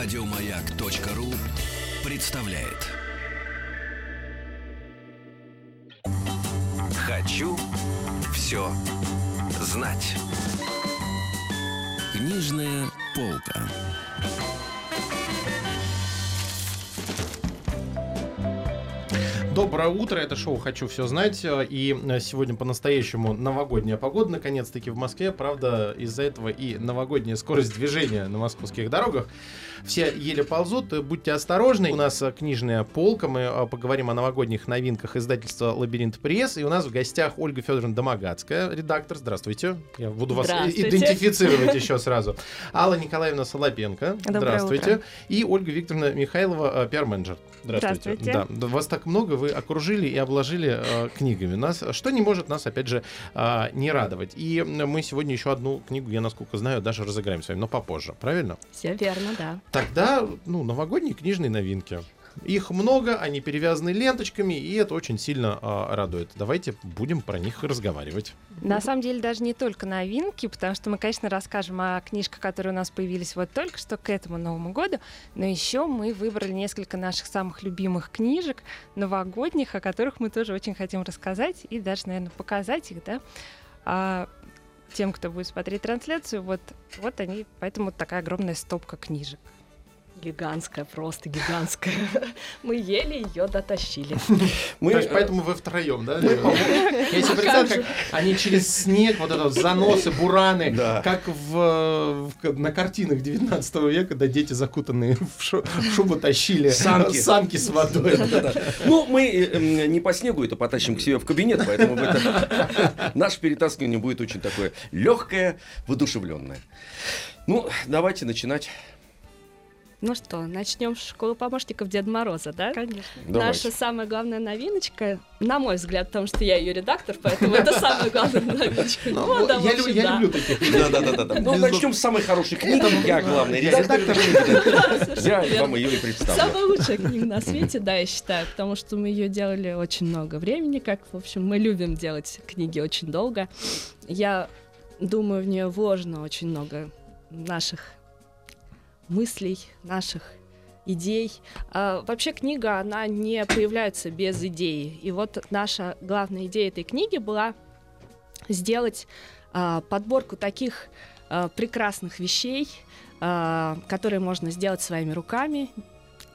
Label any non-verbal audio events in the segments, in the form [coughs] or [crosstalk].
Радиомаяк.ру представляет. Хочу все знать. Книжная полка. Доброе утро, это шоу «Хочу все знать», и сегодня по-настоящему новогодняя погода, наконец-таки в Москве, правда, из-за этого и новогодняя скорость движения на московских дорогах. Все еле ползут, будьте осторожны. У нас книжная полка, мы а, поговорим о новогодних новинках издательства «Лабиринт пресс», и у нас в гостях Ольга Федоровна Домогацкая, редактор, здравствуйте. Я буду вас идентифицировать еще сразу. Алла Николаевна Солопенко, здравствуйте. И Ольга Викторовна Михайлова, пиар-менеджер. Здравствуйте. Здравствуйте. Да, вас так много, вы окружили и обложили э, книгами нас, что не может нас, опять же, э, не радовать. И мы сегодня еще одну книгу, я насколько знаю, даже разыграем с вами, но попозже, правильно? Все верно, да. Тогда, ну, новогодние книжные новинки. Их много, они перевязаны ленточками, и это очень сильно э, радует. Давайте будем про них разговаривать. На самом деле даже не только новинки, потому что мы, конечно, расскажем о книжках, которые у нас появились вот только что к этому Новому году, но еще мы выбрали несколько наших самых любимых книжек новогодних, о которых мы тоже очень хотим рассказать и даже, наверное, показать их, да. А тем, кто будет смотреть трансляцию, вот, вот они, поэтому такая огромная стопка книжек. Гигантская, просто гигантская. [laughs] Мы еле ее дотащили. [laughs] Мы, То есть поэтому вы втроем, да? [laughs] Я себе представляю, как они через снег, вот это заносы, бураны, как в, на картинах 19 века, когда дети закутанные в, шубу тащили санки, санки с водой. Ну, мы э, не по снегу это потащим к себе в кабинет, поэтому наше перетаскивание будет очень такое легкое, воодушевленное. Ну, давайте начинать. Ну что, начнем с школы помощников Деда Мороза, да? Конечно. Давайте. Наша самая главная новиночка, на мой взгляд, потому что я ее редактор, поэтому это самая главная новиночка. Ну, я люблю таких. Да, да, да. Ну, начнем с самой хорошей книги. Я главный редактор. Я вам ее и представлю. Самая лучшая книга на свете, да, я считаю, потому что мы ее делали очень много времени, как, в общем, мы любим делать книги очень долго. Я думаю, в нее вложено очень много наших мыслей, наших идей. А, вообще книга, она не появляется без идеи. И вот наша главная идея этой книги была сделать а, подборку таких а, прекрасных вещей, а, которые можно сделать своими руками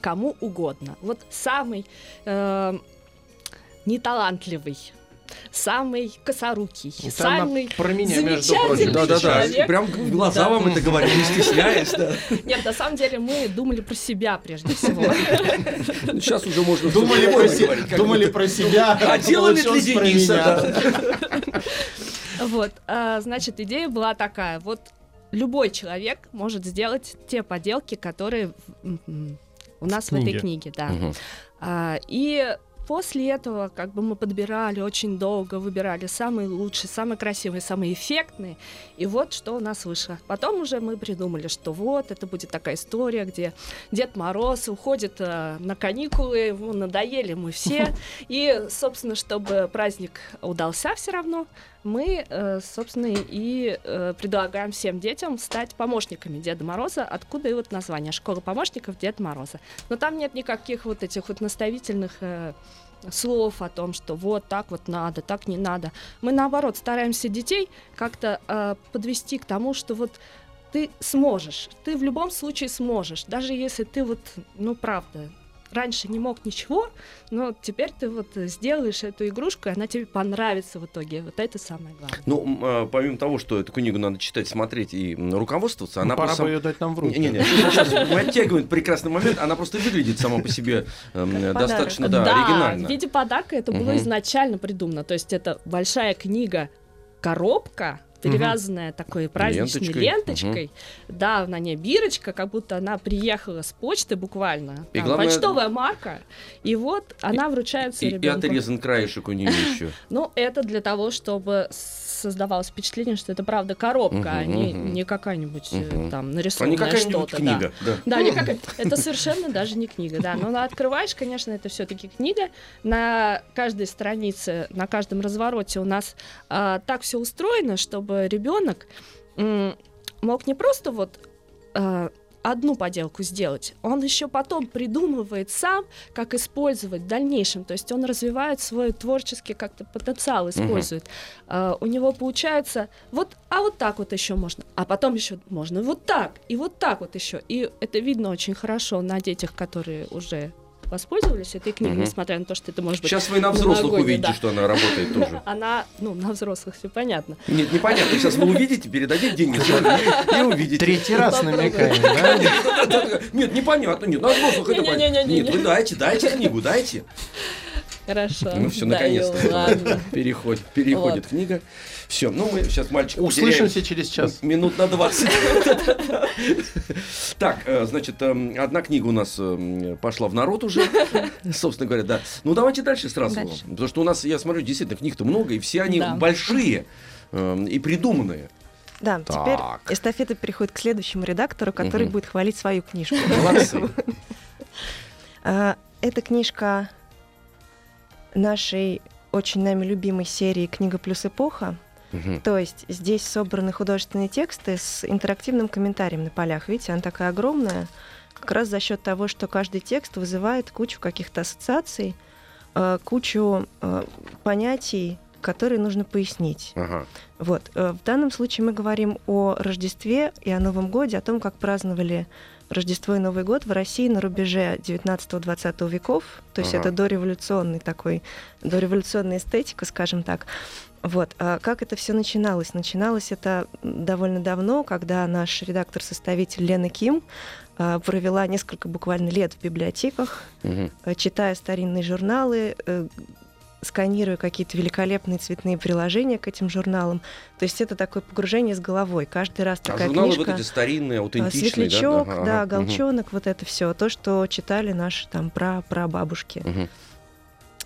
кому угодно. Вот самый э, неталантливый самый косорукий, Это самый про меня, между прочим. Да, да, да. Прям глаза да. вам это говорят, не стесняясь. Да. Нет, на самом деле мы думали про себя прежде всего. Сейчас уже можно думали про, говорить, думали про себя, а делали для Дениса. Вот, а, значит, идея была такая. Вот любой человек может сделать те поделки, которые у нас в этой книге, да. А, и После этого как бы мы подбирали очень долго, выбирали самые лучшие, самые красивые, самые эффектные. И вот что у нас вышло. Потом уже мы придумали, что вот это будет такая история, где Дед Мороз уходит э, на каникулы, ему надоели мы все. [laughs] И, собственно, чтобы праздник удался все равно, мы, э, собственно, и э, предлагаем всем детям стать помощниками Деда Мороза, откуда и вот название «Школа помощников Деда Мороза». Но там нет никаких вот этих вот наставительных э, слов о том, что вот так вот надо, так не надо. Мы, наоборот, стараемся детей как-то э, подвести к тому, что вот ты сможешь, ты в любом случае сможешь, даже если ты вот, ну, правда, раньше не мог ничего, но теперь ты вот сделаешь эту игрушку, и она тебе понравится в итоге. Вот это самое главное. Ну, а, помимо того, что эту книгу надо читать, смотреть и руководствоваться, ну, она пора просто... бы ее дать нам в руки. Не, не, не, сейчас мы оттягиваем прекрасный момент, она просто выглядит сама по себе э, достаточно да, да, оригинально. в виде подарка это было изначально придумано. То есть это большая книга, коробка, перевязанная угу. такой праздничной ленточкой, ленточкой. Угу. да, на ней бирочка, как будто она приехала с почты буквально, и Там, главное... почтовая марка, и вот она вручается и, ребенку. И отрезан краешек у нее [laughs] еще. Ну, это для того, чтобы создавалось впечатление, что это правда коробка, а не, не какая-нибудь uh там нарисованная а что-то. книга, да. Да, не как... это совершенно даже не книга, да. Но открываешь, конечно, это все-таки книга. На каждой странице, на каждом развороте у нас а, так все устроено, чтобы ребенок м- мог не просто вот а, одну поделку сделать, он еще потом придумывает сам, как использовать в дальнейшем. То есть он развивает свой творческий как-то потенциал, использует. Uh, у него получается вот, а вот так вот еще можно, а потом еще можно вот так и вот так вот еще. И это видно очень хорошо на детях, которые уже воспользовались этой книгой, угу. несмотря на то, что это может быть... Сейчас вы на взрослых увидите, да. что она работает [laughs] тоже. Она, ну, на взрослых все понятно. Нет, непонятно. Сейчас вы увидите, передадите деньги и увидите. Третий раз намекаем, да? [laughs] Нет, непонятно. Нет, на взрослых это понятно. Нет, вы дайте, дайте книгу, дайте. Хорошо. Ну все, наконец-то. Переходит, переходит книга. Все, ну мы сейчас мальчик Услышимся через час. Минут на 20. Так, э, значит, эм, одна книга у нас эм, пошла в народ уже, собственно говоря, да. Ну давайте дальше сразу. Потому что у нас, я смотрю, действительно, книг-то много, и все они большие эм, и придуманные. Да, так. теперь эстафета переходит к следующему редактору, который угу. будет хвалить свою книжку. Молодцы. А, [laughs] эта книжка нашей очень нами любимой серии «Книга плюс эпоха». Угу. То есть здесь собраны художественные тексты с интерактивным комментарием на полях. Видите, она такая огромная, как раз за счет того, что каждый текст вызывает кучу каких-то ассоциаций, э, кучу э, понятий, которые нужно пояснить. Ага. Вот. Э, в данном случае мы говорим о Рождестве и о Новом Годе, о том, как праздновали Рождество и Новый год в России на рубеже 19-20 веков. То есть ага. это дореволюционный такой, дореволюционная эстетика, скажем так. Вот. А как это все начиналось? Начиналось это довольно давно, когда наш редактор-составитель Лена Ким а, провела несколько буквально лет в библиотеках, угу. читая старинные журналы, э, сканируя какие-то великолепные цветные приложения к этим журналам. То есть это такое погружение с головой. Каждый раз а такая журналы книжка. вот эти старинные, аутентичные, Светлячок, да? Ага, да, Голчонок, угу. вот это все. То, что читали наши там про прабабушки. Угу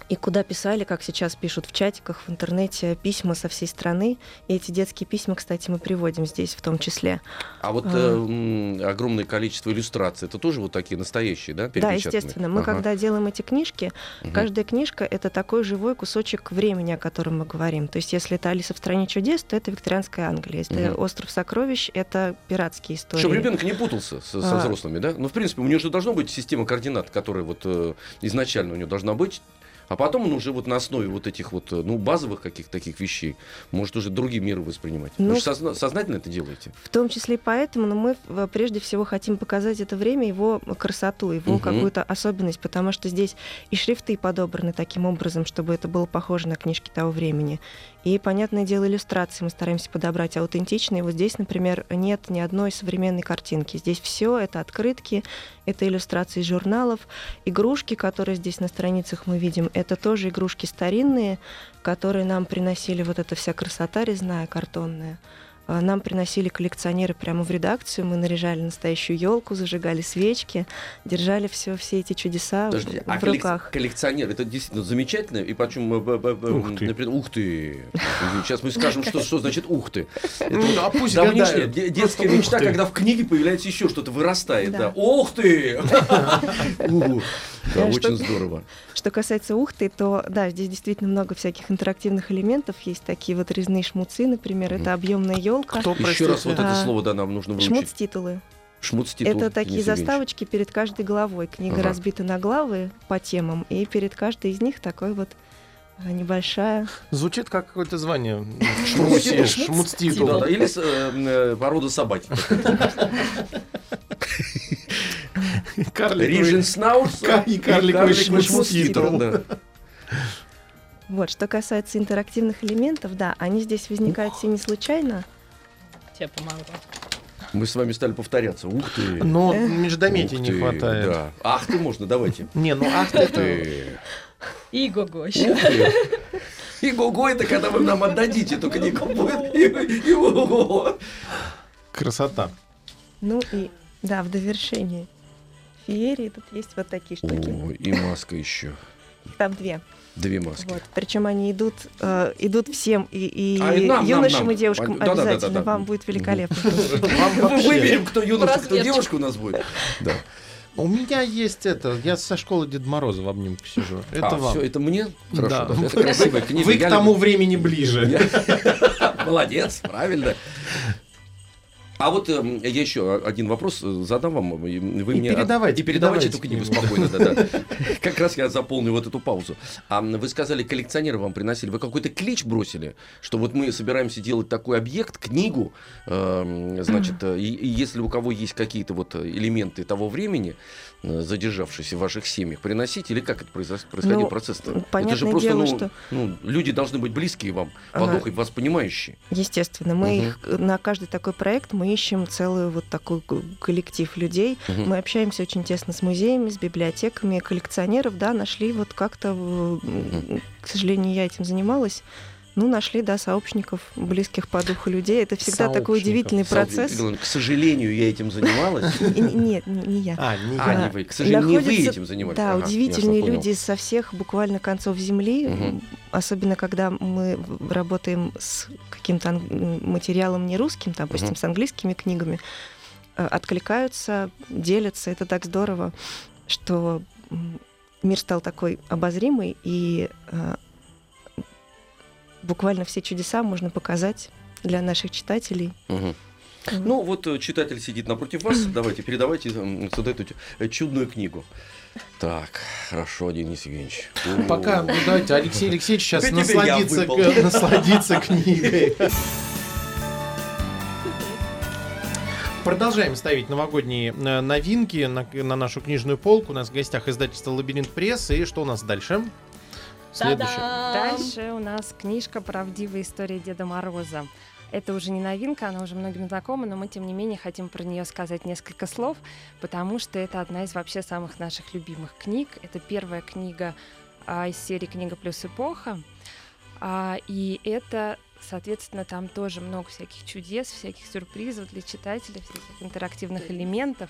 и куда писали, как сейчас пишут в чатиках, в интернете, письма со всей страны. И эти детские письма, кстати, мы приводим здесь в том числе. А вот э, огромное количество иллюстраций, это тоже вот такие настоящие, да, Да, естественно. Мы ага. когда делаем эти книжки, угу. каждая книжка — это такой живой кусочек времени, о котором мы говорим. То есть если это «Алиса в стране чудес», то это викторианская Англия. Если угу. «Остров сокровищ», это пиратские истории. Чтобы ребенок не путался со, со а... взрослыми, да? Ну, в принципе, у него же должна быть система координат, которая вот э, изначально у него должна быть, а потом он уже вот на основе вот этих вот, э, ну, базовых каких-то таких вещей может уже другие миры воспринимать. Ну, Вы же созна- сознательно это делаете? В том числе и поэтому, но мы прежде всего хотим показать это время, его красоту, его угу. какую-то особенность, потому что здесь и шрифты подобраны таким образом, чтобы это было похоже на книжки того времени. И, понятное дело, иллюстрации мы стараемся подобрать аутентичные. Вот здесь, например, нет ни одной современной картинки. Здесь все это открытки, это иллюстрации журналов. Игрушки, которые здесь на страницах мы видим, это тоже игрушки старинные, которые нам приносили вот эта вся красота резная, картонная. А, нам приносили коллекционеры прямо в редакцию, мы наряжали настоящую елку, зажигали свечки, держали все, все эти чудеса Подожди, в, а в руках. Коллекционер, это действительно замечательно, и почему, ух ты, например, ух ты. сейчас мы скажем, что, что значит ух ты. Это а пусть давнишняя детская мечта, когда в книге появляется еще что-то, вырастает, да. Ух ты! [laughs] Да, очень здорово. Что касается ухты, то да, здесь действительно много всяких интерактивных элементов. Есть такие вот резные шмуцы, например, это объемная елка. Кто, Еще раз вот это а, слово, да, нам нужно выучить. Шмуц-титулы. Шмуц-титул. Это такие заставочки перед каждой главой. Книга ага. разбита на главы по темам, и перед каждой из них такой вот а, небольшая. Звучит как какое-то звание. Шмуц-титул. Или э, э, порода собаки. [laughs] [laughs] Риженснаус и карликовый. Вот, что касается интерактивных элементов, да, они здесь возникают все не случайно. Тебе помогу. Мы с вами стали повторяться. Ух ты. Но междометий не хватает. Да. Ах ты можно, давайте. [laughs] Не, ну ах ты. И го-го И го-го это когда вы нам отдадите, только не будет и го-го. Красота. Ну и да, в довершении феерии тут есть вот такие штуки. О, и маска еще. Там две. Две маски. Вот. Причем они идут, э, идут всем, и, и, а, и нам, юношам, нам, нам. и девушкам да, обязательно. Да, да, да, да. Вам будет великолепно. [laughs] Выберем, кто юноша, кто девушка у нас будет. [laughs] Да. У меня есть это, я со школы Дед Мороза в обнимку сижу. Это а, вам. Все, это мне? Хорошо, да. это красивая книга. Вы к тому времени ближе. [laughs] Молодец, правильно. А вот э, я еще один вопрос э, задам вам. Вы и мне передавайте, и передавайте эту книгу спокойно, да, да. [laughs] Как раз я заполню вот эту паузу. А вы сказали, коллекционеры вам приносили. Вы какой-то клич бросили, что вот мы собираемся делать такой объект, книгу. Э, значит, э, и, и если у кого есть какие-то вот элементы того времени, Э, задержавшиеся в ваших семьях, приносить? Или как это происходил ну, процесс-то? Это же просто дело, ну, что... ну, люди должны быть близкие вам ага. по духу и вас понимающие. Естественно. Мы угу. их на каждый такой проект мы ищем целый вот такой коллектив людей. Угу. Мы общаемся очень тесно с музеями, с библиотеками, коллекционеров, да, нашли вот как-то, угу. к сожалению, я этим занималась ну, нашли, да, сообщников, близких по духу людей. Это всегда такой удивительный процесс. К сожалению, я этим занималась. [laughs] Нет, не я. А, не а, я. вы. К сожалению, не вы этим занимались. Да, удивительные люди со всех буквально концов земли. Особенно, когда мы работаем с каким-то материалом не русским, допустим, с английскими книгами, э, откликаются, делятся. Это так здорово, что мир стал такой обозримый, и э, буквально все чудеса можно показать для наших читателей. Угу. Ну, вот э, читатель сидит напротив вас. [coughs] Давайте, передавайте сюда эту э, чудную книгу. Так, хорошо, Денис Евгеньевич. Пока, ну, давайте, Алексей Алексеевич сейчас насладится, насладится книгой. Продолжаем ставить новогодние э, новинки на, на нашу книжную полку. У нас в гостях издательство «Лабиринт пресс». И что у нас дальше? Следующее. Дальше у нас книжка «Правдивая история Деда Мороза». Это уже не новинка, она уже многим знакома, но мы, тем не менее, хотим про нее сказать несколько слов, потому что это одна из вообще самых наших любимых книг. Это первая книга а, из серии «Книга плюс эпоха». А, и это, соответственно, там тоже много всяких чудес, всяких сюрпризов для читателя, всяких интерактивных элементов.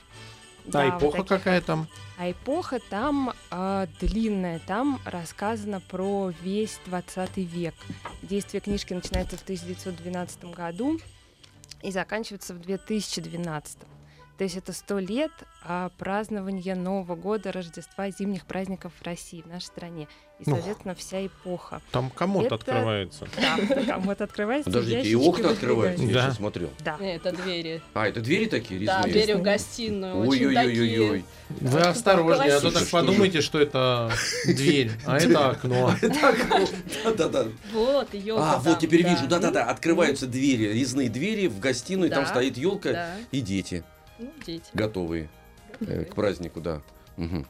Да, а эпоха таких... какая там? А эпоха там э, длинная, там рассказано про весь 20 век. Действие книжки начинается в 1912 году и заканчивается в 2012. То есть это сто лет а, празднования Нового года, Рождества, зимних праздников в России, в нашей стране. И, соответственно, Ух, вся эпоха. Там комод это... открывается. Да, комод открывается. Подождите, и окна открываются, я сейчас смотрел. Да. Это двери. А, это двери такие резные? Да, двери в гостиную. Ой-ой-ой-ой. Вы осторожнее, а то так подумайте, что это дверь, а это окно. [laughs] Это окно. Да-да-да. Вот, елка А, вот теперь вижу. Да-да-да, открываются двери, резные двери в гостиную, там стоит елка и дети. Ну, дети. Готовые, Готовые. Э, к празднику, да. Угу.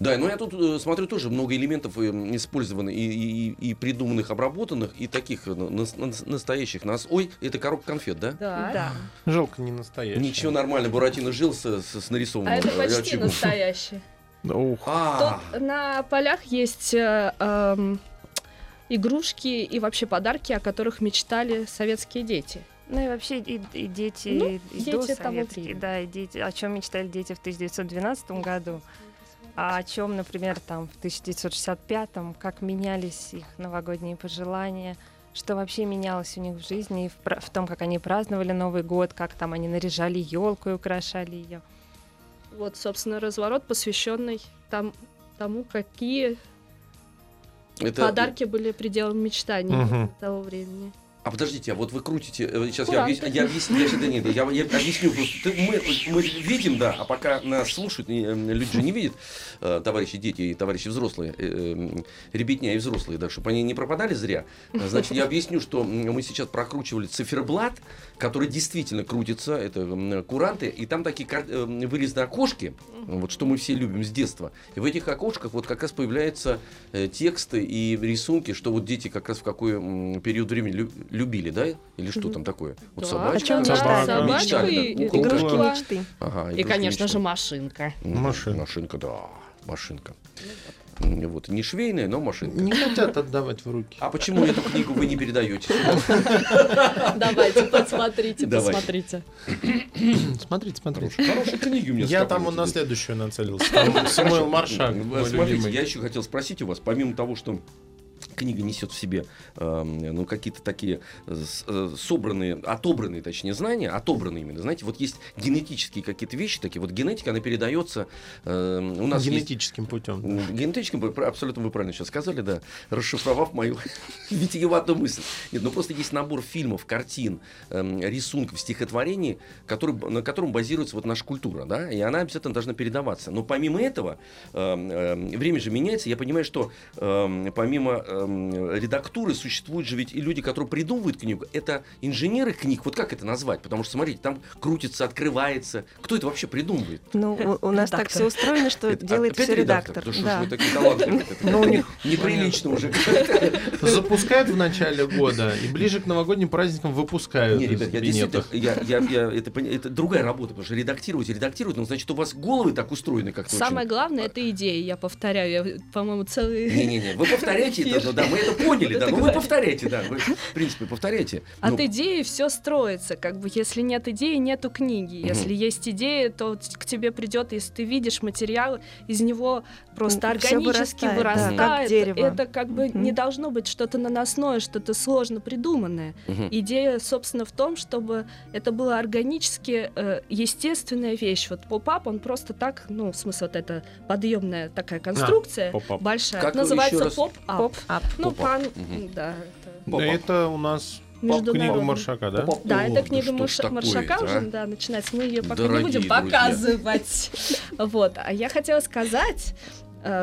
Да, но я тут э, смотрю тоже много элементов э, использованы и, и, и придуманных, обработанных, и таких э, на, на, настоящих. Нас, ой, это коробка конфет, да? Да. да. Жалко не настоящий. Ничего нормально, Буратино жил с, с, с нарисованным А это почти очагом. настоящий. Ух. А. Тут на полях есть э, э, игрушки и вообще подарки, о которых мечтали советские дети. Ну и вообще и, и дети, ну, и, и дети советские, да, и дети, о чем мечтали дети в 1912 году, а о чем, например, там в 1965, как менялись их новогодние пожелания, что вообще менялось у них в жизни, в, в том, как они праздновали Новый год, как там они наряжали елку и украшали ее. Вот, собственно, разворот, посвященный там, тому, какие Это... подарки были пределом мечтаний угу. того времени. А подождите, а вот вы крутите, сейчас я, объяс, я объясню, я, да, нет, я, я объясню просто. Мы, мы видим, да, а пока нас слушают, люди же не видят, э, товарищи дети и товарищи взрослые, э, ребятня и взрослые, да, чтобы они не пропадали зря. Значит, я объясню, что мы сейчас прокручивали циферблат, который действительно крутится, это куранты, и там такие э, вырезаны окошки, вот что мы все любим с детства. И в этих окошках вот как раз появляются тексты и рисунки, что вот дети как раз в какой период времени любили, да? Или что там такое? Вот да. собачка. Собака, мечтали, и да? игрушки мечты. Ага, и, конечно мечты. же, машинка. Машинка. Машинка, да. Машинка. Вот, не швейная, но машинка. Не хотят отдавать в руки. А почему эту книгу вы не передаете? Давайте, посмотрите, посмотрите. Смотрите, смотрите. Хорошие книги у меня Я там на следующую нацелился. Самуэл Маршак, Смотрите, я еще хотел спросить у вас, помимо того, что книга несет в себе э, ну, какие-то такие э, собранные, отобранные, точнее, знания, отобранные именно. Знаете, вот есть генетические какие-то вещи такие. Вот генетика, она передается э, у нас генетическим есть, путем. Генетическим, абсолютно вы правильно сейчас сказали, да, расшифровав мою [laughs] витиеватую мысль. Нет, ну просто есть набор фильмов, картин, э, рисунков, стихотворений, который, на котором базируется вот наша культура, да, и она обязательно должна передаваться. Но помимо этого, э, э, время же меняется, я понимаю, что э, помимо э, редактуры существуют же ведь и люди, которые придумывают книгу, это инженеры книг, вот как это назвать? Потому что, смотрите, там крутится, открывается. Кто это вообще придумывает? Ну, у нас так все устроено, что делает все редактор. Да вы такие талантливые? Ну, [laughs] неприлично уже. Запускают в начале года и ближе к новогодним праздникам выпускают. Не, ребят, я действительно, я, я, я, это, это другая работа, потому что редактировать, редактировать, ну, значит, у вас головы так устроены как-то. Самое главное, это идея, я повторяю, я, по-моему, целый... Не-не-не, вы повторяете это, да, мы это поняли, да, ну вы повторяете, да, вы, в принципе, повторяйте. От ну. идеи все строится, как бы, если нет идеи, нету книги, если есть идея, то к тебе придет, если ты видишь материал, из него просто органически вырастает, это как бы не должно быть что-то наносное, что-то сложно придуманное. Идея, собственно, в том, чтобы это было органически э, естественная вещь. Вот pop-up, он просто так, ну, в смысле, вот эта подъемная такая конструкция а, большая, как называется pop-up. Поп ну, пан, да. Это... это у нас Книга Маршака, да? Да, это книга Маршака уже, да, начинается. Мы ее пока не будем показывать. [laughs] Вот. А я хотела сказать,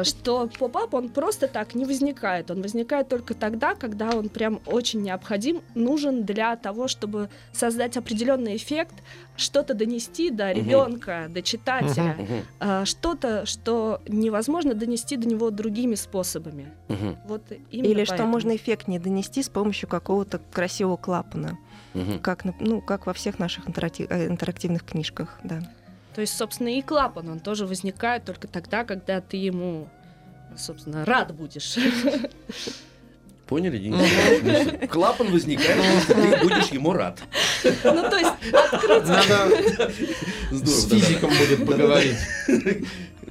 что поп-ап, он просто так не возникает. Он возникает только тогда, когда он прям очень необходим, нужен для того, чтобы создать определенный эффект, что-то донести до ребенка, uh-huh. до читателя. Uh-huh. что-то, что невозможно донести до него другими способами. Uh-huh. Вот Или поэтому. что можно эффект не донести с помощью какого-то красивого клапана. Uh-huh. Как, ну, как во всех наших интерактив, э, интерактивных книжках, да. То есть, собственно, и клапан, он тоже возникает только тогда, когда ты ему, собственно, рад будешь. Поняли, Денис? Клапан возникает, если ты будешь ему рад. Ну, то есть, открыть... Надо с физиком будет поговорить.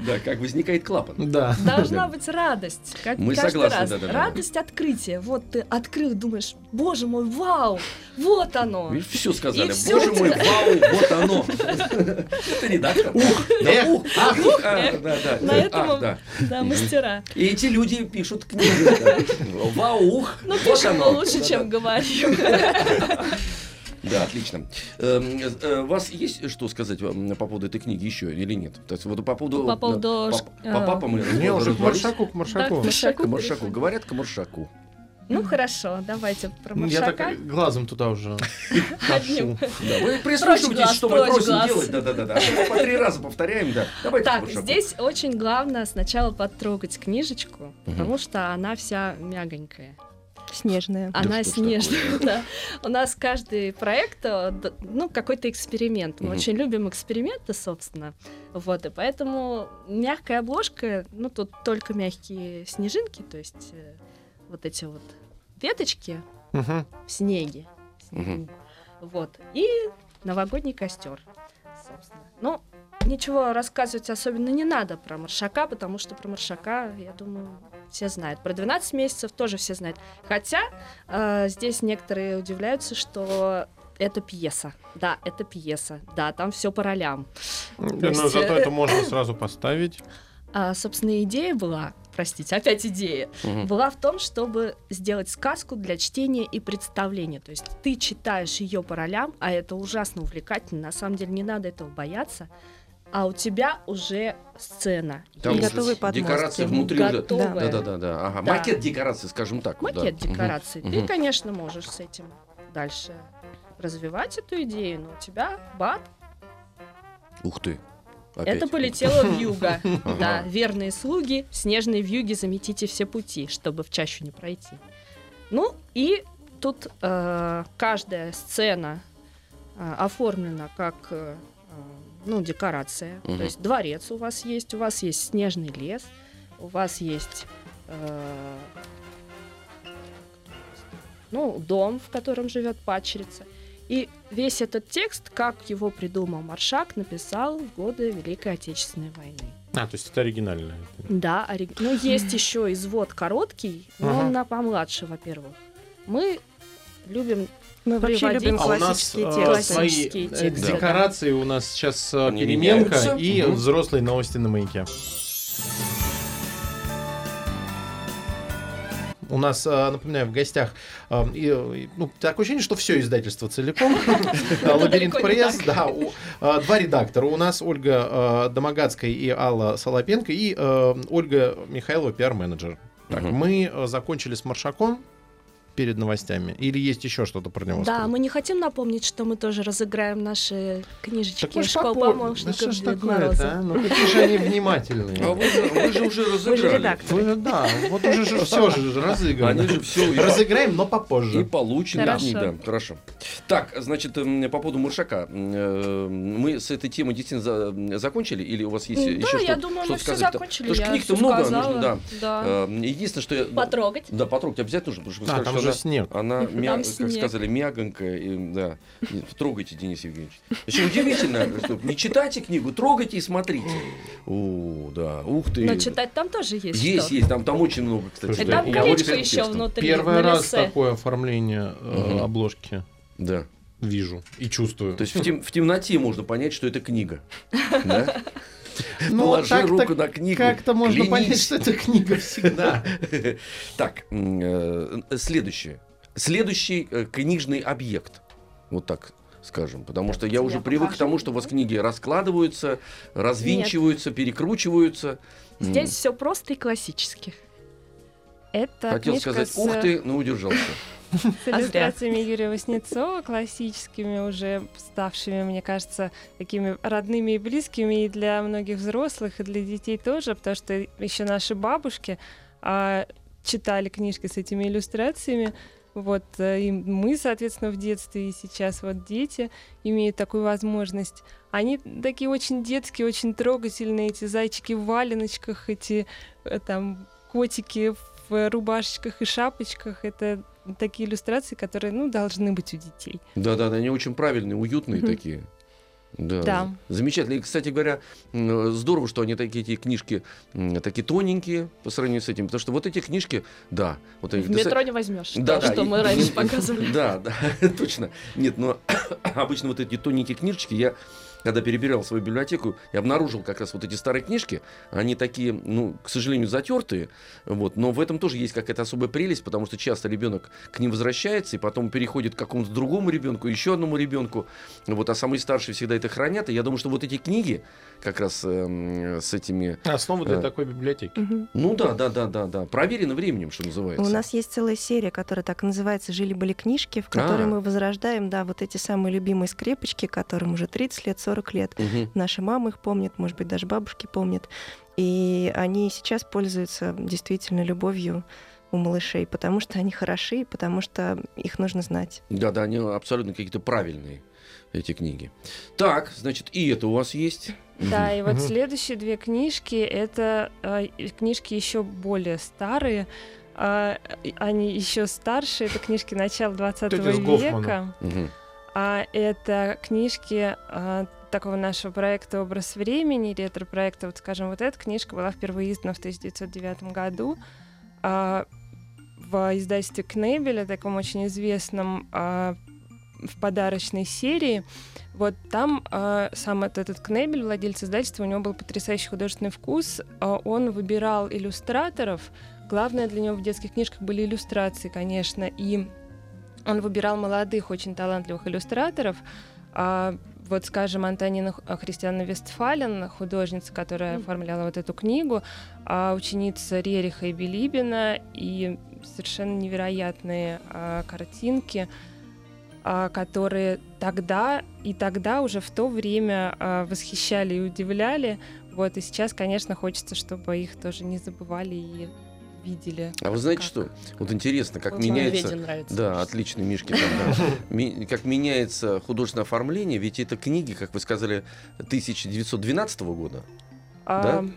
Да, как возникает клапан. Да. Должна быть радость. Как Мы согласны, раз. Да, да, радость открытия. Вот ты открыл, думаешь, боже мой, вау, вот оно. Видишь, все сказали. И боже мой, вау, вот оно. Это редактор. Ух, да, ух, ах, ух, да, да. На этом, да, мастера. И эти люди пишут книги. Вау, ух, Ну, пишем лучше, чем говорим. [laughs] Да, отлично. Эм, э, у вас есть что сказать по поводу этой книги еще или нет? То есть вот по поводу... По поводу... По, по папам мы Не, уже к Маршаку, к Маршаку. к Маршаку. Говорят к Маршаку. Ну хорошо, давайте про Маршака. Я так глазом туда уже [laughs] Одним. Да, вы прислушивайтесь, что мы просим делать. Да-да-да. По три раза повторяем, да. Давайте Так, здесь очень главное сначала потрогать книжечку, потому что она вся мягонькая. Снежная. Она да снежная, да. У нас каждый проект, э, ну, какой-то эксперимент. Мы угу. очень любим эксперименты, собственно. Вот, и поэтому мягкая обложка, ну, тут только мягкие снежинки, то есть э, вот эти вот веточки угу. в снеге. Угу. Вот. И новогодний костер, собственно. Ну, ничего рассказывать особенно не надо про Маршака, потому что про Маршака, я думаю, все знают. Про 12 месяцев тоже все знают. Хотя э, здесь некоторые удивляются, что это пьеса. Да, это пьеса. Да, там все по ролям. Но есть... зато это можно сразу поставить. [laughs] А, собственно, идея была, простите, опять идея, угу. была в том, чтобы сделать сказку для чтения и представления. То есть ты читаешь ее по ролям, а это ужасно увлекательно. На самом деле не надо этого бояться а у тебя уже сцена. Там готовые подмостки. Декорации внутри Готовые. уже. Да, да, да, да. Ага. Да. Макет декорации, скажем так. Макет да. декорации. Угу. Ты, конечно, можешь с этим дальше развивать эту идею, но у тебя бат. Ух ты. Опять. Это полетело в юго. [laughs] Да, верные слуги, снежные вьюги, заметите все пути, чтобы в чащу не пройти. Ну и тут э, каждая сцена э, оформлена как э, ну, декорация. Угу. То есть дворец у вас есть, у вас есть снежный лес, у вас есть э, ну, дом, в котором живет падчерица. И весь этот текст, как его придумал Маршак, написал в годы Великой Отечественной войны. А, то есть это оригинальное. Да, ори... ну есть еще извод короткий, но он на помладше, во-первых. Мы любим мы вообще любим а классические у нас, тексты. Свои тексты. декорации у нас сейчас Они переменка меняются. и угу. взрослые новости на маяке. У нас, напоминаю, в гостях ну, такое ощущение, что все издательство целиком. [laughs] Лабиринт пресс, да. Два редактора. У нас Ольга Домогацкая и Алла Солопенко, и Ольга Михайлова, пиар-менеджер. Так, мы закончили с Маршаком перед новостями? Или есть еще что-то про него? Да, сказать? мы не хотим напомнить, что мы тоже разыграем наши книжечки так школ попор... помощников да что такое а? Ну [laughs] какие же они внимательные. А вы же, вы же уже разыграли. Вы же, да, вот уже же все же разыграно. Они же все разыграем, но попозже. И получим. Хорошо. Да, хорошо. Так, значит, по поводу Муршака. Э, мы с этой темой действительно закончили? Или у вас есть да, еще что-то я думаю, мы все закончили. Потому что книг-то много нужно, да. да. Э, единственное, что я... Потрогать. Да, потрогать обязательно нужно, потому что уже снег. Она, мя, как снег. сказали, мягонькая. И, да. Трогайте, Денис Евгеньевич. Еще удивительно, что не читайте книгу, трогайте и смотрите. О, да, ух ты. Но читать там тоже есть Есть, что? есть, там, там очень много, кстати. И там колечко еще внутри. Первый раз такое оформление э, обложки. Да. Вижу и чувствую. То есть в, тем, в темноте можно понять, что это книга. [laughs] Да? Ну, Положи руку на книгу. Как-то можно понять, что это книга всегда. Так, э, следующее. Следующий э, книжный объект. Вот так скажем. Потому что я уже привык к тому, что у вас книги раскладываются, развинчиваются, перекручиваются. Здесь все просто и классически. Это Хотел сказать, ух ты, но удержался. С иллюстрациями Юрия Васнецова, классическими, уже ставшими, мне кажется, такими родными и близкими и для многих взрослых, и для детей тоже, потому что еще наши бабушки а, читали книжки с этими иллюстрациями. Вот, э, и мы, соответственно, в детстве и сейчас вот дети имеют такую возможность. Они такие очень детские, очень трогательные, эти зайчики в валеночках, эти э, там котики в рубашечках и шапочках. Это такие иллюстрации, которые, ну, должны быть у детей. Да-да, они очень правильные, уютные такие. Да. да. Замечательно. И, кстати говоря, здорово, что они такие эти книжки такие тоненькие по сравнению с этим. Потому что вот эти книжки, да. Вот, в метро доста... не возьмешь. Да, то, да, что и, мы раньше [laughs] показывали. Да, да, [laughs] точно. Нет, но [coughs] обычно вот эти тоненькие книжечки я когда перебирал свою библиотеку, я обнаружил как раз вот эти старые книжки. Они такие, ну, к сожалению, затертые. Вот, но в этом тоже есть какая-то особая прелесть, потому что часто ребенок к ним возвращается и потом переходит к какому-то другому ребенку, еще одному ребенку. Вот, а самые старшие всегда это хранят. И я думаю, что вот эти книги, как раз э, с этими... Основа для э, такой библиотеки. Угу. Ну да, да, да, да, да. Проверено временем, что называется. У нас есть целая серия, которая так называется «Жили-были книжки», в которой а. мы возрождаем, да, вот эти самые любимые скрепочки, которым уже 30 лет, 40 лет. Угу. Наши мамы их помнят, может быть, даже бабушки помнят. И они сейчас пользуются действительно любовью у малышей, потому что они хороши, потому что их нужно знать. Да, да, они абсолютно какие-то правильные, эти книги. Так, значит, и это у вас есть. Да, и вот следующие две книжки это э, книжки еще более старые. Э, они еще старше, это книжки начала 20 века. А это книжки а, такого нашего проекта «Образ времени», ретро-проекта, вот скажем, вот эта книжка была впервые издана в 1909 году а, в издательстве Кнебеля, таком очень известном а, в подарочной серии. Вот там а, сам этот, этот Кнебель, владелец издательства, у него был потрясающий художественный вкус. А, он выбирал иллюстраторов. Главное для него в детских книжках были иллюстрации, конечно, и он выбирал молодых, очень талантливых иллюстраторов. А, вот, скажем, Антонина Христиана Вестфален, художница, которая оформляла вот эту книгу, а ученица Рериха и Билибина, и совершенно невероятные а, картинки, а, которые тогда и тогда уже в то время а, восхищали и удивляли. Вот, и сейчас, конечно, хочется, чтобы их тоже не забывали и видели. А вы знаете что? Вот интересно, как вот меняется... Нравится, да, отличный Мишки. да. [laughs] Как меняется художественное оформление, ведь это книги, как вы сказали, 1912 года. А, да?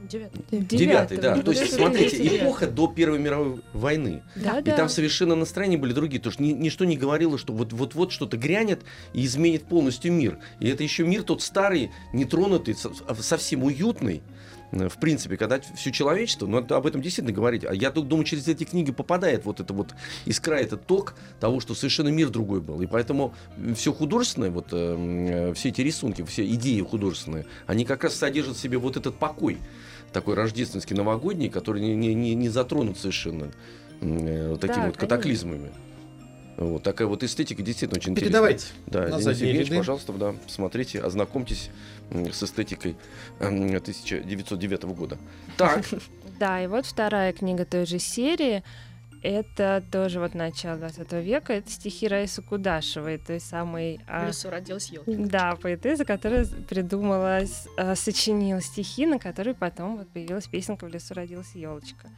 Девятый. Девятый, да. То есть, смотрите, эпоха до Первой мировой войны. Да, и да. там совершенно настроения были другие. То есть ни, ничто не говорило, что вот-вот что-то грянет и изменит полностью мир. И это еще мир тот старый, нетронутый, совсем уютный. В принципе, когда все человечество, ну, об этом действительно говорить. А я думаю, через эти книги попадает вот это вот искра, этот ток того, что совершенно мир другой был. И поэтому все художественное, вот э, все эти рисунки, все идеи художественные, они как раз содержат в себе вот этот покой, такой рождественский, новогодний, который не, не, не затронут совершенно э, такими да, вот катаклизмами. Вот такая вот эстетика действительно очень Передавайте. интересная. Да, Денис Евгеньевич, пожалуйста, да, смотрите, ознакомьтесь с эстетикой 1909 года. Так. [laughs] Да, и вот вторая книга той же серии. Это тоже вот начало 20 века. Это стихи Раисы Кудашевой, той самой... В лесу родилась елка. Да, поэтесса, которая придумала, а, сочинила стихи, на которые потом вот появилась песенка «В лесу родилась елочка».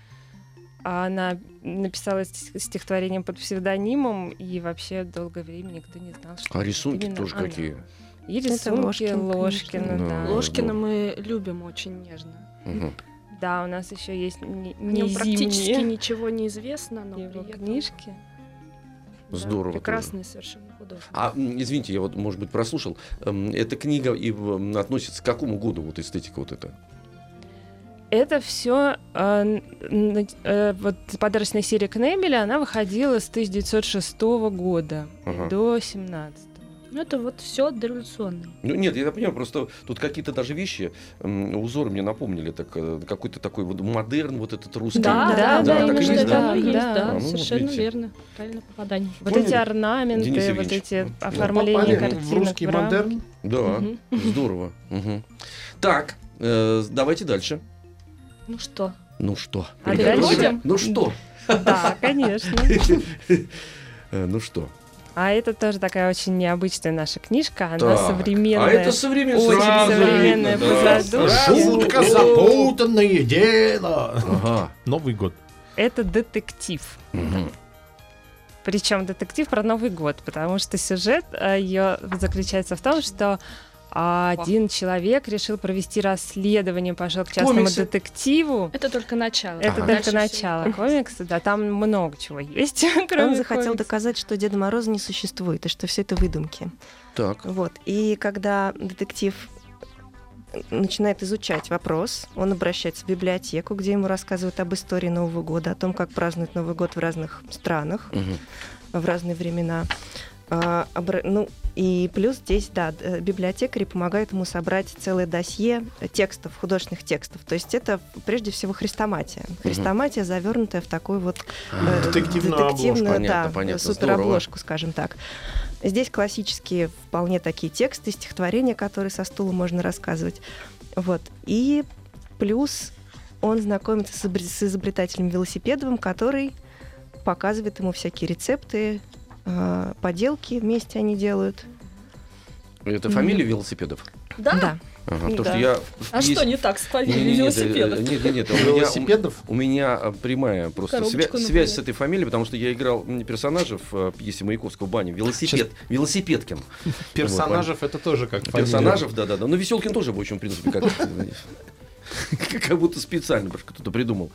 А она написала стихотворение под псевдонимом, и вообще долгое время никто не знал, что А рисунки тоже она. какие? И рисунки Ложкин, Ложкина, да. да. Ложкина мы любим очень нежно. Угу. Да, у нас еще есть не, не практически ничего не известно, но Его при книжки. Здорово. Да, прекрасный совершенно художник. А, извините, я вот, может быть, прослушал. Эм, эта книга и относится к какому году, вот эстетика вот эта? Это все э, э, вот подарочная серия Кнебеля, она выходила с 1906 года ага. до 17 ну, это вот все дореволюционное. Ну, нет, я понимаю, просто тут какие-то даже вещи, узоры мне напомнили, так, э, какой-то такой вот модерн, вот этот русский. Да, да, да, да, да, есть, да, есть, да, да, а, ну, совершенно вот верно. Правильно попадание. Вот Поняли? эти орнаменты, вот эти ну, оформления картинок. в русский модерн? Да, угу. здорово. Угу. Так, э, давайте дальше. Ну что? Ну что? А будем? Ну что? Да, конечно. [laughs] Э, ну что? А это тоже такая очень необычная наша книжка. Она так. современная. А это современная. Очень Сразу современная видно, да. Жутко запутанное дело. Ага. Новый год. Это детектив. Угу. Причем детектив про Новый год, потому что сюжет э, ее заключается в том, что а один человек решил провести расследование, пошел к частному Комиксы. детективу. Это только начало. Это ага. только начало все. комикса, да, там много чего есть. [laughs] Он захотел комикса. доказать, что Деда Мороза не существует, и что все это выдумки. Так. Вот. И когда детектив начинает изучать вопрос, он обращается в библиотеку, где ему рассказывают об истории Нового года, о том, как празднуют Новый год в разных странах, угу. в разные времена. А, ну, и плюс здесь, да, библиотекари помогают ему собрать целое досье текстов, художественных текстов. То есть это прежде всего хрестоматия. Хрестоматия, завернутая в такую вот э, детективную, детективную понятно, да, понятно, суперобложку, скажем так. Здесь классические вполне такие тексты, стихотворения, которые со стула можно рассказывать. Вот. И плюс он знакомится с изобретателем Велосипедовым, который показывает ему всякие рецепты, э, поделки вместе они делают. Это фамилия велосипедов? Да. да. Ага, да. что я, а есть... что не так с фамилией велосипедов? Нет, нет, нет, у меня, велосипедов? У, меня а, прямая просто свя- связь с этой фамилией, потому что я играл персонажа в а, пьесе Маяковского «Баня». Велосипед, Сейчас... Велосипедкин. [laughs] Персонажев вот, это тоже как фамилия. Персонажев, да-да-да. Но Веселкин тоже, в общем, в принципе, как, [laughs] как будто специально кто-то придумал.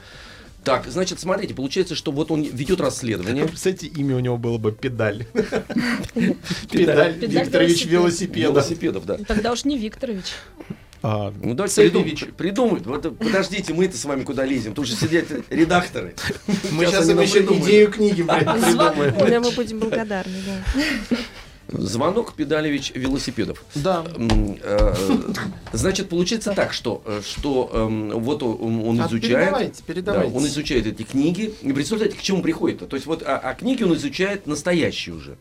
Так, значит, смотрите, получается, что вот он ведет расследование. [laughs] Кстати, имя у него было бы Педаль. [laughs] Педаль Викторович велосипедов. Велосипедов, да. Тогда уж не Викторович. А, ну давайте придумать. Придумают. Вот, подождите, мы-то с вами куда лезем? Тут же сидят редакторы. Мы сейчас им еще идею книги [laughs] придумаем. Мы будем благодарны, да. Звонок Педалевич велосипедов. Да. Э, значит, получается так, что, э, что эм, вот он, а изучает. Передавайте, передавайте. Да, он изучает эти книги. И представляете, к чему приходит? То есть вот, а, а книги он изучает настоящие уже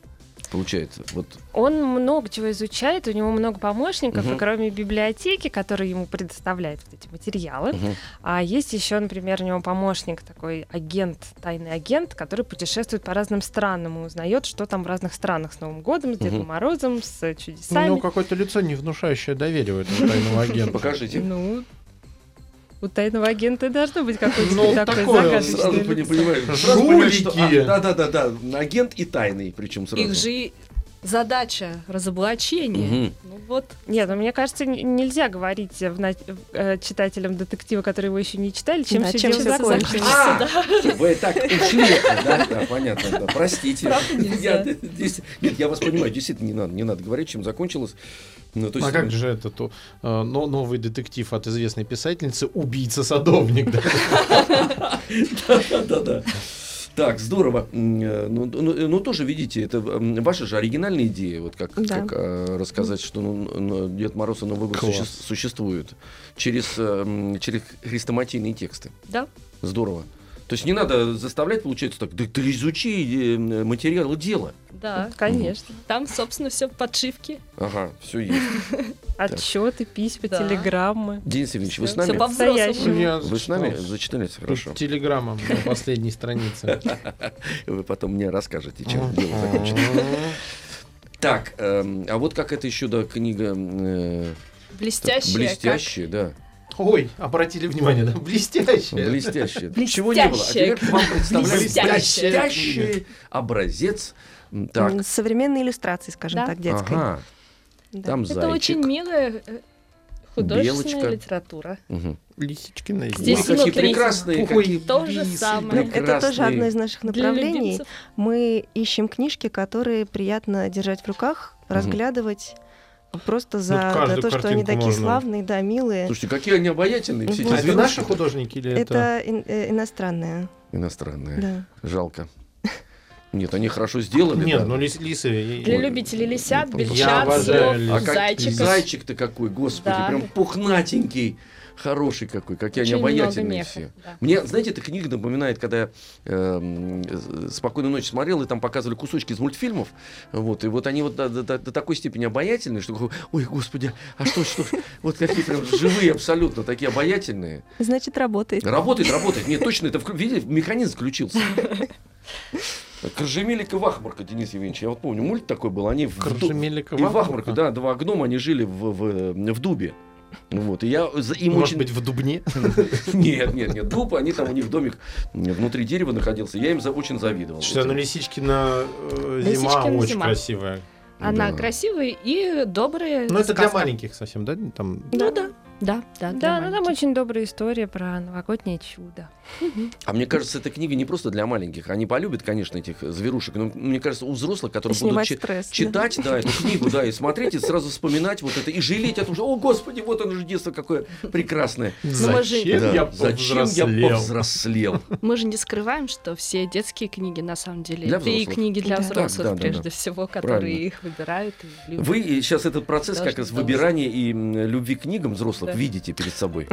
получается? Вот. Он много чего изучает, у него много помощников, угу. и кроме библиотеки, которые ему предоставляют вот эти материалы, угу. а есть еще, например, у него помощник такой агент, тайный агент, который путешествует по разным странам и узнает, что там в разных странах с Новым годом, с Дедом угу. Морозом, с чудесами. У него какое-то лицо, не внушающее доверия у этого тайного агента. Покажите. Ну, у тайного агента должно быть какой-то ну, такой такое, Сразу не понимаешь. Жулики. А, да, да, да, да. Агент и тайный, причем сразу. Их же задача разоблачения. Угу. Ну вот. Нет, ну мне кажется, нельзя говорить в на... э, читателям детектива, которые его еще не читали, чем да, все чем дело закончится. А, да. Вы так ушли, да, да, понятно, да, простите. Я, здесь, нет, я вас понимаю, действительно не надо, не надо говорить, чем закончилось. Ну, то есть, а как же это то, э, но, новый детектив от известной писательницы «Убийца-садовник». Да-да-да. Так, здорово. Э, ну, ну, ну, тоже, видите, это ваша же оригинальная идея, вот как, да. как э, рассказать, что ну, ну, Дед Мороз и Новый год суще, существует через, э, через хрестоматийные тексты. Да. Здорово. То есть не надо заставлять, получается, так, да ты изучи э, материалы дела. Да, конечно. Там, собственно, все подшивки. Ага, все есть. [laughs] Отчеты, письма, телеграммы. Денис Евгеньевич, вы с нами? Все Вы с нами зачитались хорошо? Телеграмма на последней странице. [laughs] Вы потом мне расскажете, чем дело закончится. Так, эм, а вот как это еще, да, книга... Э, блестящая. Блестящая, да. Ой, обратили внимание, да? Блестящее. Блестящее. Чего не было. А теперь вам представляю блестящий образец. Так. Современные иллюстрации, скажем да. так, детской. Ага. Да. Там Это зайчик. очень милая э, художественная Белочка. литература. Угу. Лисичкина. Здесь Ой, какие прекрасные. Какие то же самое. Прекрасные. Это тоже одно из наших направлений. Мы ищем книжки, которые приятно держать в руках, разглядывать Просто за, ну, за то, что они такие можно... славные, да, милые. Слушайте, какие они обаятельные все эти а это наши художники или это? Это ин- э, иностранные. Иностранные. Да. Жалко. Нет, они хорошо сделали. Нет, да? ну лис, лисы. Для любителей лисят, бельчат, слов, а зайчиков. Зайчик-то какой, господи, да. прям пухнатенький хороший какой, какие Очень они обаятельные меха, все. Да. Мне, знаете, эта книга напоминает, когда я э, «Спокойную ночь» смотрел, и там показывали кусочки из мультфильмов, вот, и вот они вот до, до, до такой степени обаятельные, что, ой, господи, а что, что, вот какие прям живые абсолютно, такие обаятельные. Значит, работает. Работает, работает. Нет, точно, это, видите, механизм включился. [laughs] Крыжемелик и Вахмарка, Денис Евгеньевич. Я вот помню, мульт такой был. Они в Крыжемелик и Вахмарка, да, два гнома, они жили в, в, в дубе. Вот, и я им Может очень... быть, в Дубне? [laughs] Нет, нет, нет. Дуб, они там, у них домик внутри дерева находился. Я им за, очень завидовал. Что, ну Лисичкина э, зима очень зима. красивая. Она да. красивая и добрая. Ну, это для маленьких совсем, да? Там... Ну да. Да, да, да. Ну там очень добрая история про новогоднее чудо. А мне кажется, эта книга не просто для маленьких. Они полюбят, конечно, этих зверушек. Но мне кажется, у взрослых, которые будут чи- стресс, читать, да? да, эту книгу, да, и смотреть, и сразу вспоминать вот это, и жалеть о том, что, о, господи, вот оно же детство какое прекрасное. Зачем, да, я, зачем я повзрослел? Мы же не скрываем, что все детские книги, на самом деле, это и книги для взрослых, да, прежде да, да. всего, которые Правильно. их выбирают. И любят. Вы сейчас этот процесс как раз выбирания и любви к книгам взрослых да. видите перед собой.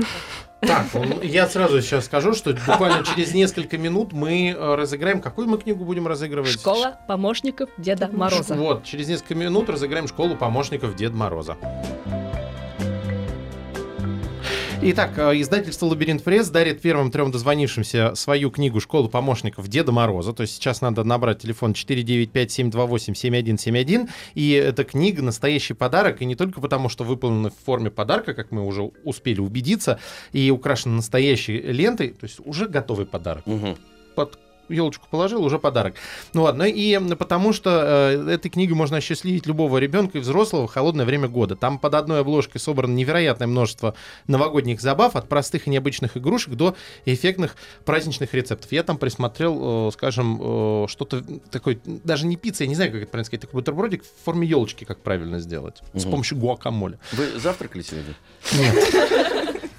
Так, я сразу сейчас скажу, что буквально через несколько минут мы э, разыграем. Какую мы книгу будем разыгрывать? Школа помощников Деда Мороза. Вот, через несколько минут разыграем школу помощников Деда Мороза. Итак, э, издательство «Лабиринт Пресс» дарит первым трем дозвонившимся свою книгу «Школу помощников Деда Мороза». То есть сейчас надо набрать телефон 495-728-7171. И эта книга — настоящий подарок. И не только потому, что выполнена в форме подарка, как мы уже успели убедиться, и украшена настоящей лентой. То есть уже готовый подарок. Угу. Под елочку положил, уже подарок. Ну ладно, и потому что э, этой книгой можно осчастливить любого ребенка и взрослого в холодное время года. Там под одной обложкой собрано невероятное множество новогодних забав, от простых и необычных игрушек до эффектных праздничных рецептов. Я там присмотрел, э, скажем, э, что-то такое, даже не пицца, я не знаю, как это правильно сказать, такой бутербродик в форме елочки, как правильно сделать, угу. с помощью гуакамоле. Вы завтракали сегодня? Нет.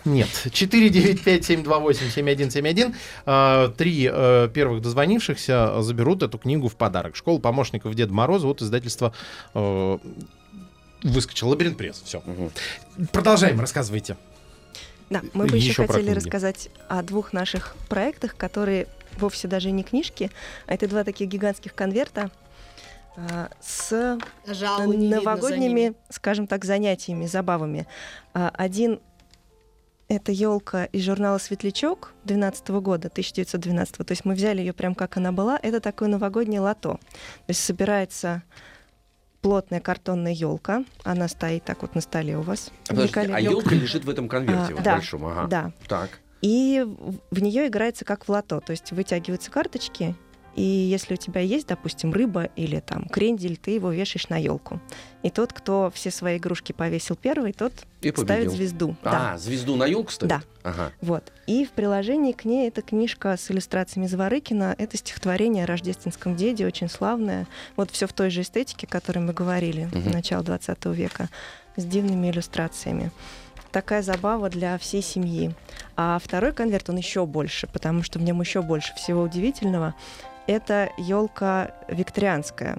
Нет. 495-728-7171. А, три э, первых дозвонившихся заберут эту книгу в подарок. Школа помощников Деда Мороза. Вот издательство э, выскочил. Лабиринт пресс. Все. Угу. Продолжаем. Рассказывайте. Да, мы бы еще, еще хотели рассказать о двух наших проектах, которые вовсе даже не книжки, а это два таких гигантских конверта а, с Жал, новогодними, скажем так, занятиями, забавами. А, один это елка из журнала Светлячок 12 года, 1912. То есть мы взяли ее прям как она была. Это такое новогоднее лото. То есть собирается плотная картонная елка. Она стоит так вот на столе у вас. А, подожди, а елка лежит в этом конверте а, вот да, большом. Ага. Да. Так. И в нее играется как в лото. То есть вытягиваются карточки, И если у тебя есть, допустим, рыба или там крендель, ты его вешаешь на елку. И тот, кто все свои игрушки повесил первый, тот и ставит звезду. А, да. звезду на елку ставит? Да. Ага. Вот. И в приложении к ней эта книжка с иллюстрациями Заворыкина. Это стихотворение о рождественском деде, очень славное. Вот все в той же эстетике, о которой мы говорили, угу. начала 20 века, с дивными иллюстрациями такая забава для всей семьи. А второй конверт, он еще больше, потому что в нем еще больше всего удивительного. Это елка викторианская.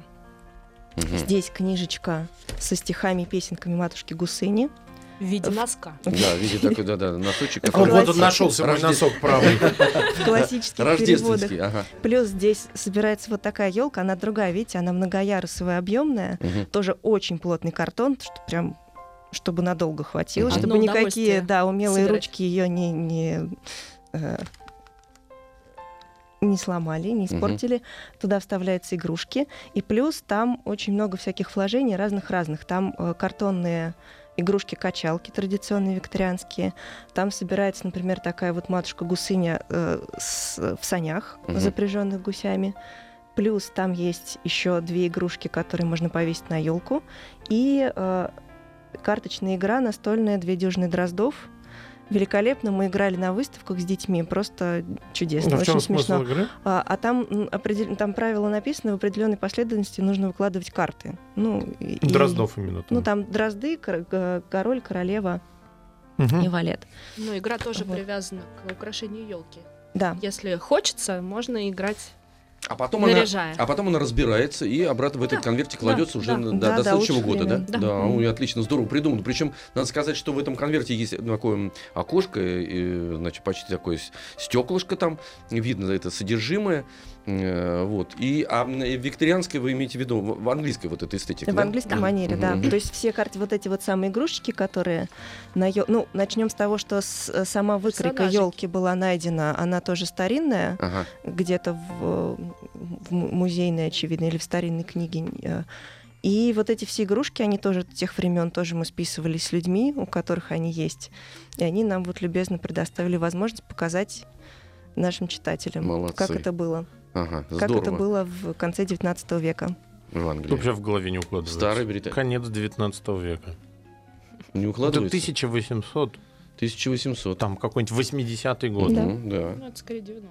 Угу. Здесь книжечка со стихами и песенками матушки Гусыни. В виде носка. [laughs] Да, в виде такой, да, да, носочек. Который... Вот он нашелся мой носок правый. [laughs] В классических переводах. Ага. Плюс здесь собирается вот такая елка, она другая, видите, она многоярусовая, объемная, угу. тоже очень плотный картон, что прям чтобы надолго хватило, угу. чтобы никакие, да, умелые собирать. ручки ее не, не э, не сломали, не испортили. Угу. Туда вставляются игрушки. И плюс там очень много всяких вложений разных-разных. Там э, картонные игрушки-качалки традиционные викторианские. Там собирается, например, такая вот матушка-гусыня э, с, в санях, угу. запряженных гусями. Плюс там есть еще две игрушки, которые можно повесить на елку. И э, карточная игра настольная «Две дюжины дроздов», великолепно. Мы играли на выставках с детьми, просто чудесно, ну, очень смешно. Игры? А, а там определ... там правила написаны в определенной последовательности нужно выкладывать карты. Ну и... Дроздов именно. Там. Ну там дрозды, король, королева угу. и валет. Ну игра тоже вот. привязана к украшению елки. Да. Если хочется, можно играть а потом, она, а потом она разбирается и обратно в этот да, конверте кладется да, уже да, да, до следующего года, да? Да, да ой, отлично, здорово придумано. Причем надо сказать, что в этом конверте есть такое окошко, и, значит, почти такое стеклышко там, видно это содержимое. Э, вот. И а викторианское вы имеете в виду в английской вот этой эстетике? В да? английской манере, да. То есть все карты, вот эти вот самые игрушечки, которые на ё... ну начнем с того, что с, э, сама выкройка елки была найдена, она тоже старинная, ага. где-то в, в музейной, очевидно, или в старинной книге. Э. И вот эти все игрушки, они тоже тех времен тоже мы списывали с людьми, у которых они есть. И они нам вот любезно предоставили возможность показать нашим читателям, Молодцы. как это было. Ага, как это было в конце 19 века. В Англии. Вообще в голове не укладывается. Старый Британия. Конец 19 века. Не укладывается? Это 1800. 1800. Там какой-нибудь 80-й год. Да. Ну, да. Ну, это скорее 90-е.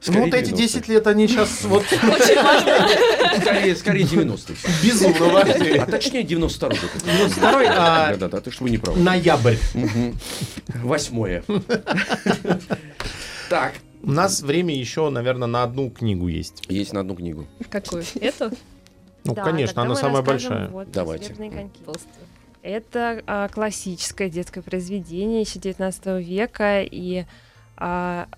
Скорее ну, вот 90 эти 10 лет, они сейчас [laughs] вот... Скорее, скорее 90-е. Безумно важные. А точнее 92-й год. 92-й, а... Да-да-да, ты что вы не правы. Ноябрь. Восьмое. [laughs] Так, у нас время еще, наверное, на одну книгу есть. Есть на одну книгу. Какую? Эту? Ну, да, конечно, она самая большая. Вот, Давайте. Это а, классическое детское произведение еще 19 века, и а,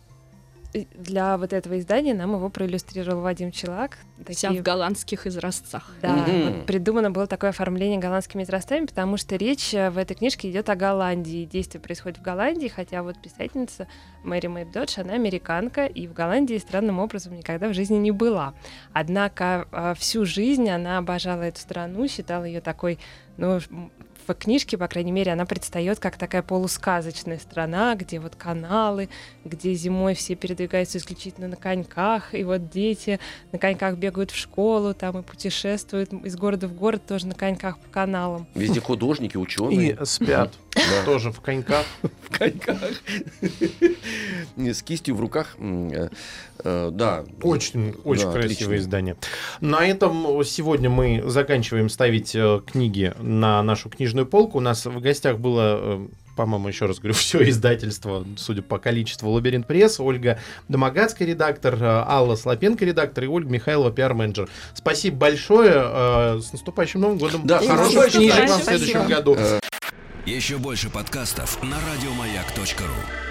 для вот этого издания нам его проиллюстрировал Вадим Челак. Такие... Вся в голландских изразцах. Да, mm-hmm. вот придумано было такое оформление голландскими изразцами, потому что речь э, в этой книжке идет о Голландии. Действие происходит в Голландии, хотя вот писательница Мэри Мэйб Додж, она американка, и в Голландии странным образом никогда в жизни не была. Однако э, всю жизнь она обожала эту страну, считала ее такой ну, в книжке, по крайней мере, она предстает как такая полусказочная страна, где вот каналы, где зимой все передвигаются исключительно на коньках, и вот дети на коньках бегают в школу, там и путешествуют из города в город тоже на коньках по каналам. Везде художники, ученые. И спят. [laughs] Тоже в коньках. [laughs] В коньках. [laughs] С кистью в руках. Э, э, да. Очень, очень красивое издание. На этом сегодня мы заканчиваем ставить э, книги на нашу книжную полку. У нас в гостях было по-моему, еще раз говорю, [laughs] все издательство, судя по количеству Лабиринт Пресс, Ольга Домогацкая, редактор, Алла Слопенко, редактор, и Ольга Михайлова, пиар-менеджер. Спасибо большое. С наступающим Новым годом. Да, хороших книжек вам в следующем году. Еще больше подкастов на радиомаяк.ру